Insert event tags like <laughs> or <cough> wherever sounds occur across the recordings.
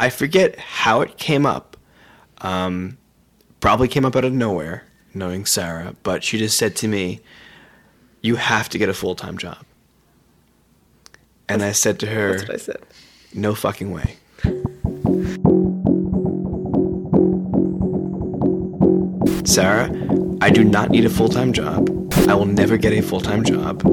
I forget how it came up. Um, probably came up out of nowhere, knowing Sara, but she just said to me, You have to get a full time job. And I said to her, That's what I said. No fucking way. Sara, I do not need a full time job. I will never get a full time job.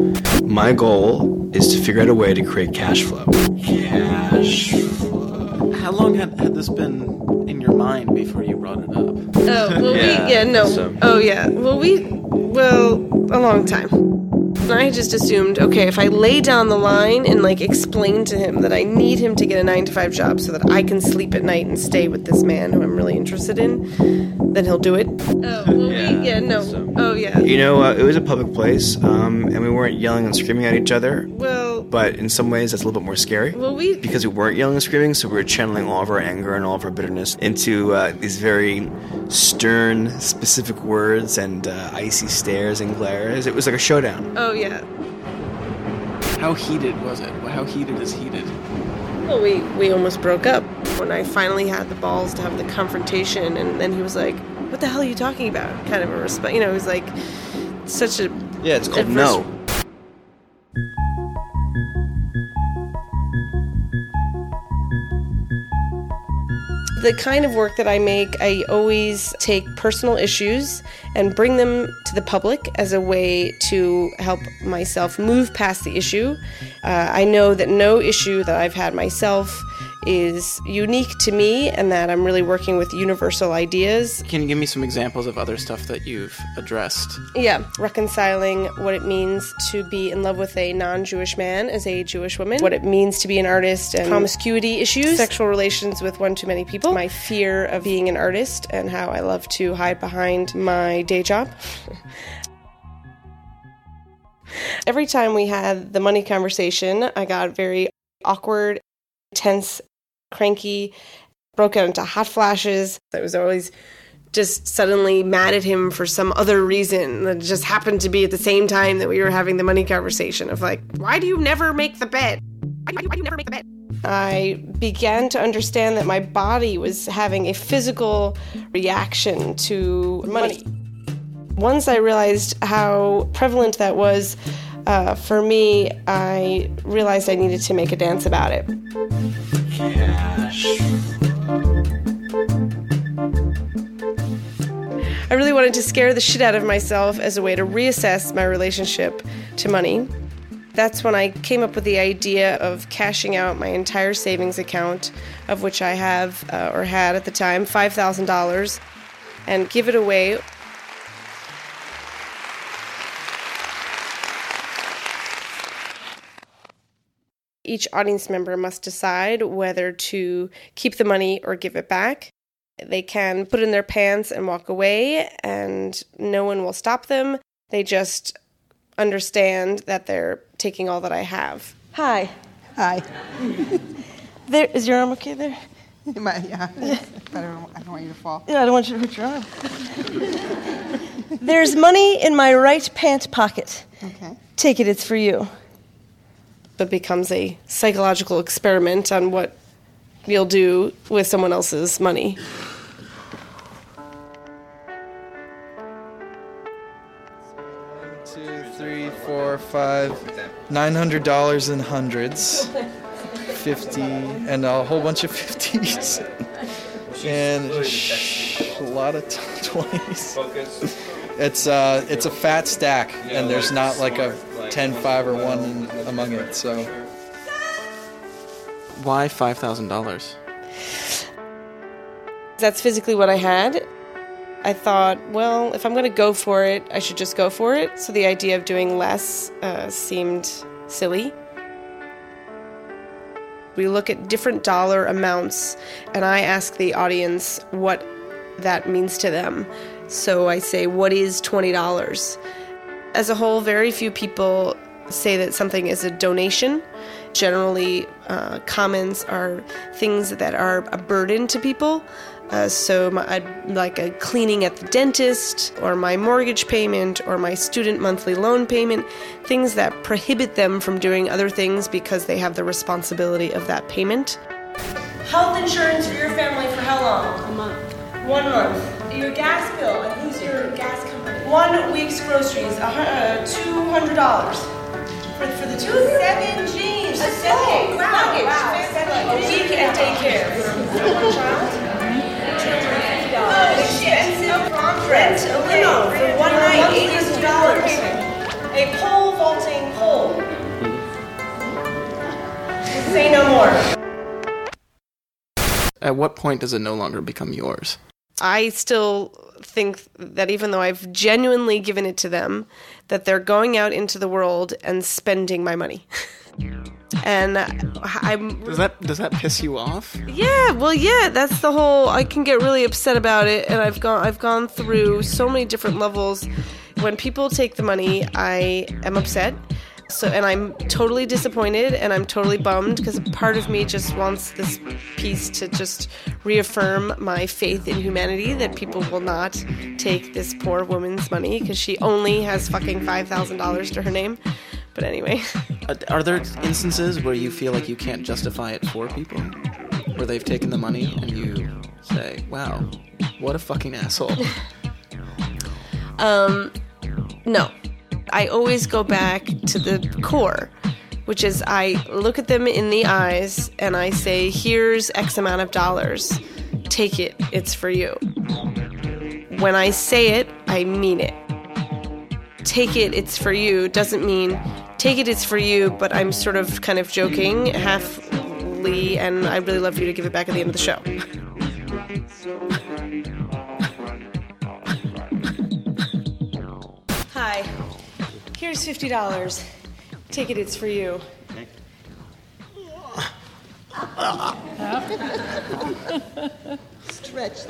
My goal is to figure out a way to create cash flow. Cash flow. How long had, had this been in your mind before you brought it up? Oh, well, Yeah, we, yeah, no. so- Oh, yeah. Well, we, well, a long time. And I just assumed, okay, if I lay down the line and like explain to him that I need him to get a nine to five job so that I can sleep at night and stay with this man who I'm really interested in, then he'll do it. Oh, well, <laughs> Yeah, we, yeah, no. so- Oh, yeah. You know, uh, it was a public place, um, and we weren't yelling and screaming at each other. Well, But in some ways, that's a little bit more scary. well, we, because we weren't yelling and screaming, so we were channeling all of our anger and all of our bitterness into uh, these very stern, specific words and uh, icy stares and glares. It was like a showdown. oh, yeah. How heated was it? How heated is heated? Well, we, we almost broke up when I finally had the balls to have the confrontation, and then he was like, "What the hell are you talking about?" Kind of a response. You know, it was like such a Yeah, it's called At no. first- the kind of work that I make, I always take personal issues and bring them to the public as a way to help myself move past the issue. Uh, I know that no issue that I've had myself is unique to me and that I'm really working with universal ideas. Can you give me some examples of other stuff that you've addressed? Yeah, reconciling what it means to be in love with a non Jewish man as a Jewish woman, what it means to be an artist, and promiscuity issues, sexual relations with one too many people, my fear of being an artist, and how I love to hide behind my day job. <laughs> Every time we had the money conversation, I got very awkward, tense, cranky, broke out into hot flashes. I was always just suddenly mad at him for some other reason that just happened to be at the same time that we were having the money conversation of like, why do you never make the bed? Why do you, why do you never make the bed? I began to understand that my body was having a physical reaction to money. Once I realized how prevalent that was uh, for me, I realized I needed to make a dance about it. I really wanted to scare the shit out of myself as a way to reassess my relationship to money. That's when I came up with the idea of cashing out my entire savings account, of which I have uh, or had at the time $5,000, and give it away. Each audience member must decide whether to keep the money or give it back. They can put it in their pants and walk away, and no one will stop them. They just understand that they're taking all that I have. Hi. Hi. <laughs> There is your arm okay there? My, yeah. But <laughs> I don't, I don't want you to fall. Yeah, I don't want you to hurt your arm. <laughs> There's money in my right pant pocket. Okay. Take it, it's for you. It becomes a psychological experiment on what you'll do with someone else's money. Two, three, four, five, nine hundred dollars in hundreds, fifty, and a whole bunch of fifties, and sh- a lot of twenties. It's uh, it's a fat stack, and there's not like a 10, 5, or one among it. So Why five thousand dollars? That's physically what I had. I thought, well, if I'm going to go for it, I should just go for it. So the idea of doing less uh, seemed silly. We look at different dollar amounts, and I ask the audience what that means to them. So I say, what is $20? As a whole, very few people say that something is a donation. Generally, uh, comments are things that are a burden to people. Uh, so, my, like a cleaning at the dentist, or my mortgage payment, or my student monthly loan payment, things that prohibit them from doing other things because they have the responsibility of that payment. Health insurance for your family for how long? A month. One month. Your gas bill, and who's your gas company? One week's groceries, uh, two hundred dollars. For, for the two of you? Seven jeans. A seven. Wow, luggage. wow. A week at daycare. For one child? Oh, expensive rent. Okay. No, for one night, eighty dollars. A pole vaulting pole. Say no more. At what point does it no longer become yours? I still think that even though I've genuinely given it to them, that they're going out into the world and spending my money. <laughs> and I'm Does that does that piss you off? yeah, well yeah, that's the whole I can get really upset about it and I've gone I've gone through so many different levels. When people take the money, I am upset. So and I'm totally disappointed and I'm totally bummed because part of me just wants this piece to just reaffirm my faith in humanity that people will not take this poor woman's money because she only has fucking $5,000 to her name. But anyway, Are there instances where you feel like you can't justify it for people? Where they've taken the money and you say, wow, what a fucking asshole. <laughs> Um, no. I always go back to the core, which is I look at them in the eyes and I say, here's X amount of dollars. Take it, it's for you. When I say it, I mean it. Take it, it's for you doesn't mean take it, it's for you, but I'm sort of kind of joking, halfly, and I'd really love you to give it back at the end of the show. <laughs> Here's fifty dollars. Take it, it's for you. Stretch.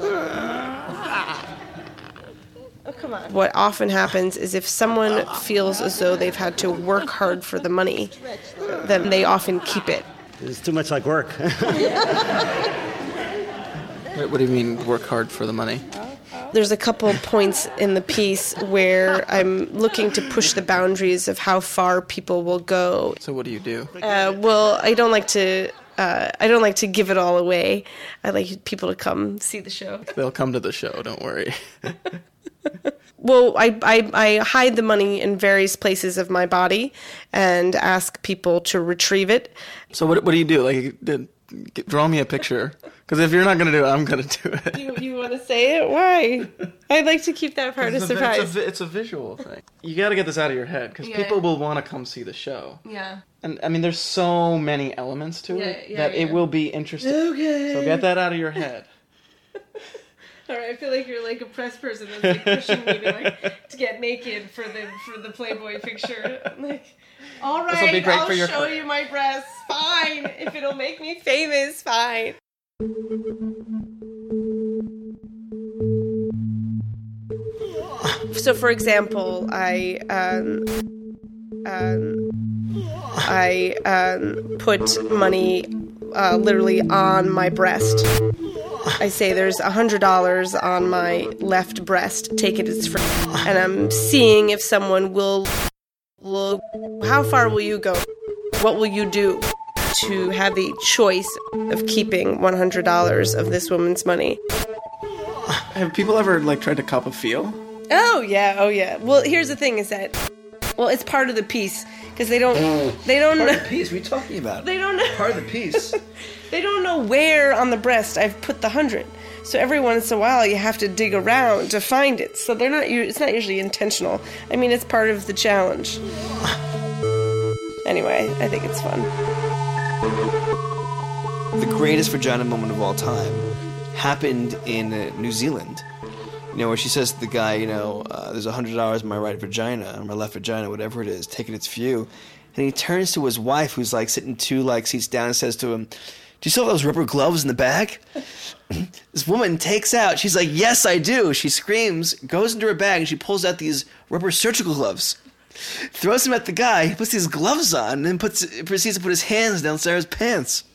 Oh, come on. What often happens is if someone feels as though they've had to work hard for the money, then they often keep it. It's too much like work. <laughs> Wait, what do you mean work hard for the money? There's a couple points in the piece where I'm looking to push the boundaries of how far people will go. So what do you do? Uh, well, I don't like to. Uh, I don't like to give it all away. I like people to come see the show. They'll come to the show, don't worry. <laughs> Well, I, I, I hide the money in various places of my body and ask people to retrieve it. So what, what do you do? Like, get, draw me a picture. Because if you're not going to do it, I'm going to do it. You, you want to say it? Why? I'd like to keep that part a surprise. it's, a, it's a visual thing. You got to get this out of your head because Yeah. people will want to come see the show. yeah. And I mean, there's so many elements to Yeah, it yeah, that it will be interesting. Okay. So get that out of your head. All right, I feel like you're like a press person that's like pushing me to like to get naked for the for the Playboy picture. I'm like, all right, This'll be great I'll show career." you my breasts. Fine, if it'll make me famous, fine. So, for example, I um, um, I um, put money uh, literally on my breast. I say there's a hundred dollars on my left breast. Take it, it's free. And I'm seeing if someone will will. How far will you go? What will you do to have the choice of keeping one hundred dollars of this woman's money? Have people ever like tried to cop a feel? Oh yeah, oh yeah. Well, here's the thing: is that well, it's part of the piece because they don't mm. they don't Part of the piece. we're talking about? they don't know. Part of the piece. <laughs> They don't know where on the breast I've put the hundred. So every once in a while, you have to dig around to find it. So they're not. It's not usually intentional. I mean, it's part of the challenge. Anyway, I think it's fun. the greatest vagina moment of all time happened in New Zealand. You know, where she says to the guy, you know, uh, there's a hundred dollars in my right vagina, or my left vagina, whatever it is, taking it's view. And he turns to his wife, who's like sitting two like seats down, and says to him, "Do you still have those rubber gloves in the bag?" <laughs> this woman takes out. She's like, "Yes, I do." She screams, goes into her bag, and she pulls out these rubber surgical gloves. Throws them at the guy. He puts these gloves on, and then puts proceeds to put his hands down Sara's pants. <laughs>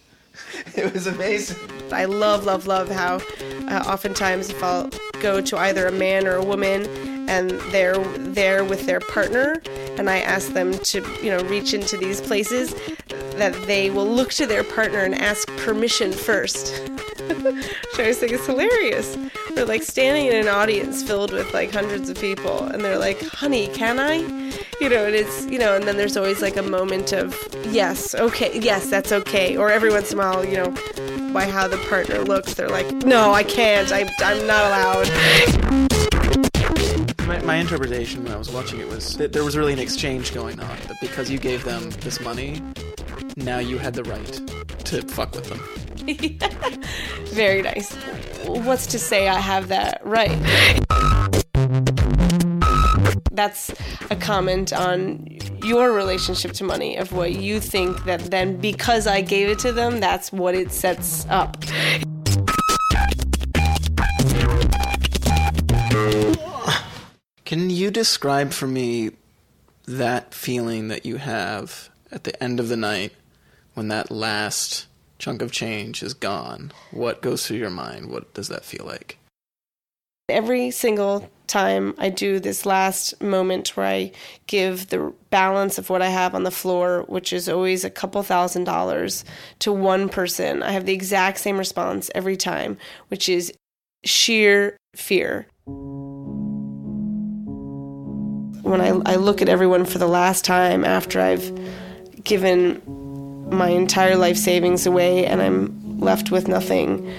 It was amazing. I love, love, love how uh, oftentimes if I'll go to either a man or a woman and they're there with their partner and I ask them to, you know, reach into these places, that they will look to their partner and ask permission first. <laughs> Which I always think is hilarious. They're like standing in an audience filled with like hundreds of people, and they're like, "Honey, can I?" You know, and it's you know, and then there's always like a moment of yes, okay, yes, that's okay, or every once in a while, you know, by how the partner looks, they're like, "No, I can't. I, I'm not allowed." My, my interpretation when I was watching it was that there was really an exchange going on. That because you gave them this money, now you had the right to fuck with them. <laughs> Very nice. What's to say I have that right? That's a comment on your relationship to money, of what you think that then because I gave it to them, that's what it sets up. Can you describe for me that feeling that you have at the end of the night when that last chunk of change is gone? What goes through your mind? What does that feel like? Every single time I do this last moment where I give the balance of what I have on the floor, which is always a couple thousand dollars, to one person, I have the exact same response every time, which is sheer fear. When I, I look at everyone for the last time after I've given my entire life savings away and I'm left with nothing,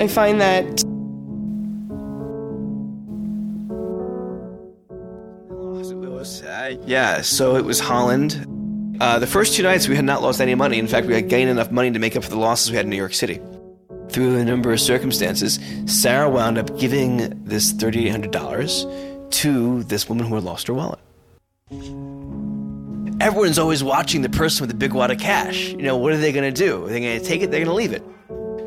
I find that yeah, so it was Holland. Uh, the first two nights, we had not lost any money. In fact, we had gained enough money to make up for the losses we had in New York City. Through a number of circumstances, Sara wound up giving this $3,800 to this woman who had lost her wallet. Everyone's always watching the person with the big wad of cash. You know, what are they going to do? Are they going to take it? They're going to leave it.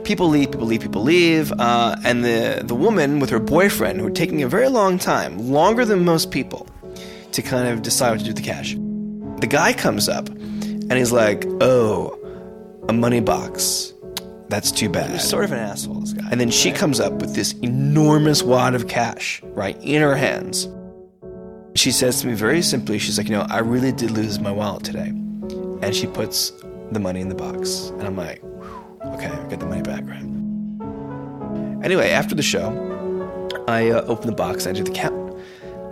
People leave, people leave, people leave. Uh, and the, the woman with her boyfriend, who are taking a very long time, longer than most people, to kind of decide what to do with the cash. The guy comes up and he's like, "Oh, a money box. That's too bad." He's sort of an asshole, this guy. And then she comes up with this enormous wad of cash, right, in her hands. She says to me very simply, she's like, "You know, I really did lose my wallet today," and she puts the money in the box, and I'm like, "Okay, I get the money back, right?" Anyway, after the show, I uh, open the box, I do the count,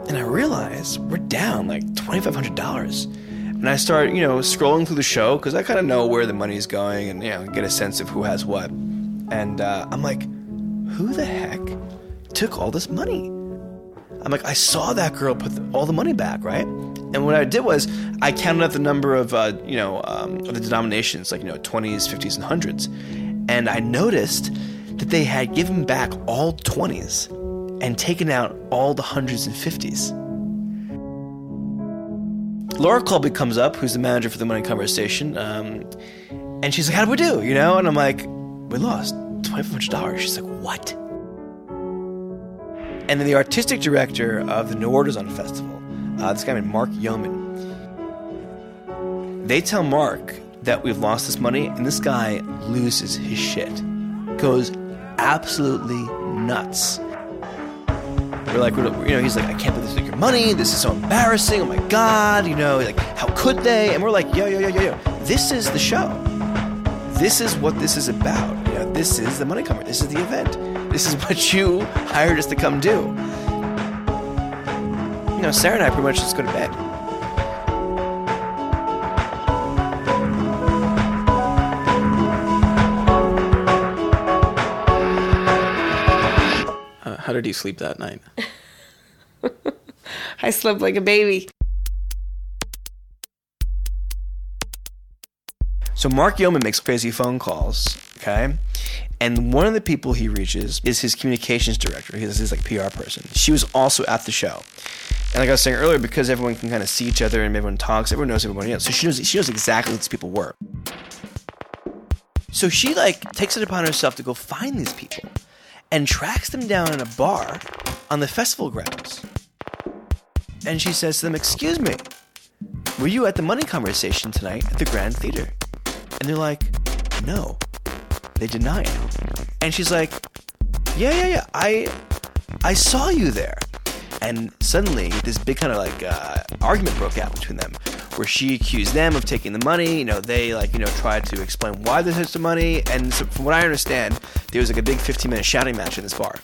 and I realize we're down like $2,500. And I start, you know, scrolling through the show because I kind of know where the money's going and, you know, get a sense of who has what. And uh, I'm like, who the heck took all this money? I'm like, I saw that girl put all the money back, right? And what I did was I counted up the number of, uh, you know, um, the denominations, like, you know, 20s, 50s, and 100s. And I noticed that they had given back all 20s and taken out all the hundreds and fifties. Laura Colby comes up, who's the manager for the Money Conversation, um, and she's like, "How do we do?" You know, and I'm like, "We lost twenty five hundred dollars." She's like, "What?" And then the artistic director of the Noorderzon Festival, uh, this guy named Mark Yeoman, they tell Mark that we've lost this money, and this guy loses his shit, goes absolutely nuts. We're like, we're, you know, he's like, I can't believe this is your money. This is so embarrassing. Oh my god, you know, like, how could they? And we're like, yo, yo, yo, yo, yo. This is the show. This is what this is about. You know, this is the money comer. This is the event. This is what you hired us to come do. You know, Sara and I pretty much just go to bed. Uh, how did you sleep that night? <laughs> I slept like a baby. So Mark Yeoman makes crazy phone calls, okay? And one of the people he reaches is his communications director. He's his like PR person. She was also at the show. And like I was saying earlier, because everyone can kind of see each other and everyone talks, everyone knows everybody else. So she knows she knows exactly who these people were. So she like takes it upon herself to go find these people and tracks them down in a bar on the festival grounds. And she says to them, Excuse me, were you at the money conversation tonight at the Grand Theater? And they're like, No. They deny it. And she's like, Yeah, yeah, yeah. I I saw you there. And suddenly this big kind of like uh, argument broke out between them where she accused them of taking the money. You know, they like you know tried to explain why they took the money, and so from what I understand, there was like a big 15 minute shouting match in this bar.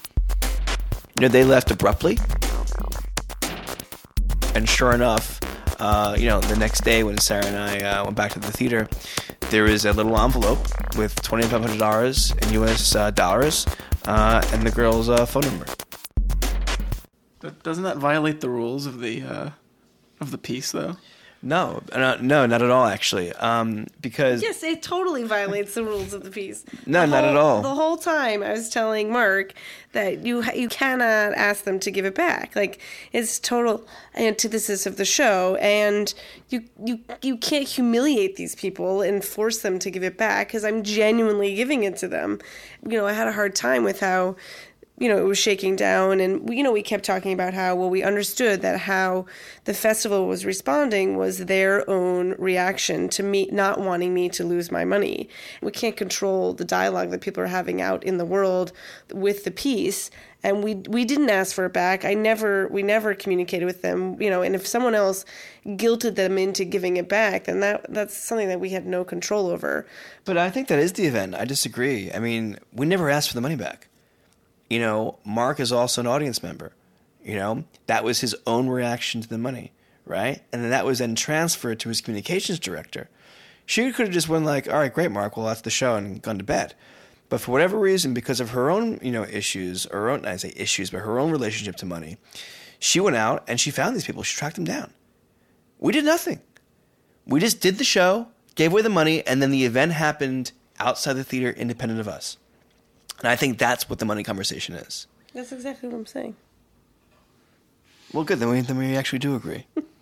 You know, they left abruptly, and sure enough, uh, you know, the next day when Sara and I uh, went back to the theater, there was a little envelope with twenty five hundred dollars in U.S. Uh, dollars uh, and the girl's uh, phone number. Doesn't that violate the rules of the uh, of the piece, though? No, uh, no, not at all. Actually, um, because Yes, it totally violates the rules of the piece. No, The not at all. The whole time I was telling Mark that you you cannot ask them to give it back. Like it's total antithesis of the show, and you you you can't humiliate these people and force them to give it back because I'm genuinely giving it to them. You know, I had a hard time with how you know, it was shaking down. And, you know, we kept talking about how, well, we understood that how the festival was responding was their own reaction to me not wanting me to lose my money. We can't control the dialogue that people are having out in the world with the piece. And we we didn't ask for it back. I never we never communicated with them, you know. And if someone else guilted them into giving it back, then that that's something that we had no control over. But I think that is the event. I disagree. I mean, we never asked for the money back. You know, Mark is also an audience member. You know, that was his own reaction to the money, right? And then that was then transferred to his communications director. She could have just went like, "All right, great, Mark. Well, that's the show," and gone to bed. But for whatever reason, because of her own, you know, issues, or her own, I say issues, but her own relationship to money, she went out and she found these people. She tracked them down. We did nothing. We just did the show, gave away the money, and then the event happened outside the theater, independent of us. And I think that's what the money conversation is. That's exactly what I'm saying. Well, good. Then we then we actually do agree. <laughs>